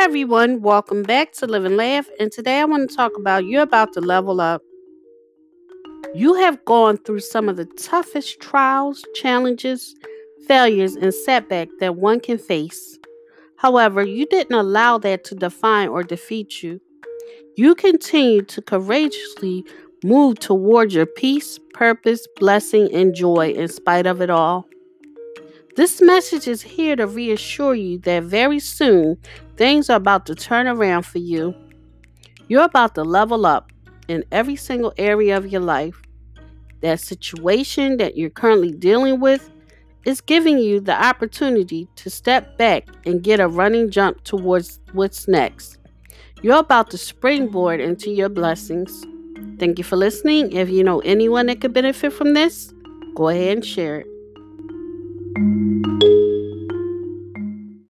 Everyone, welcome back to Live and Laugh. And today I want to talk about you're about to level up. You have gone through some of the toughest trials, challenges, failures, and setbacks that one can face. However, you didn't allow that to define or defeat you. You continue to courageously move toward your peace, purpose, blessing, and joy in spite of it all. This message is here to reassure you that very soon things are about to turn around for you. You're about to level up in every single area of your life. That situation that you're currently dealing with is giving you the opportunity to step back and get a running jump towards what's next. You're about to springboard into your blessings. Thank you for listening. If you know anyone that could benefit from this, go ahead and share it.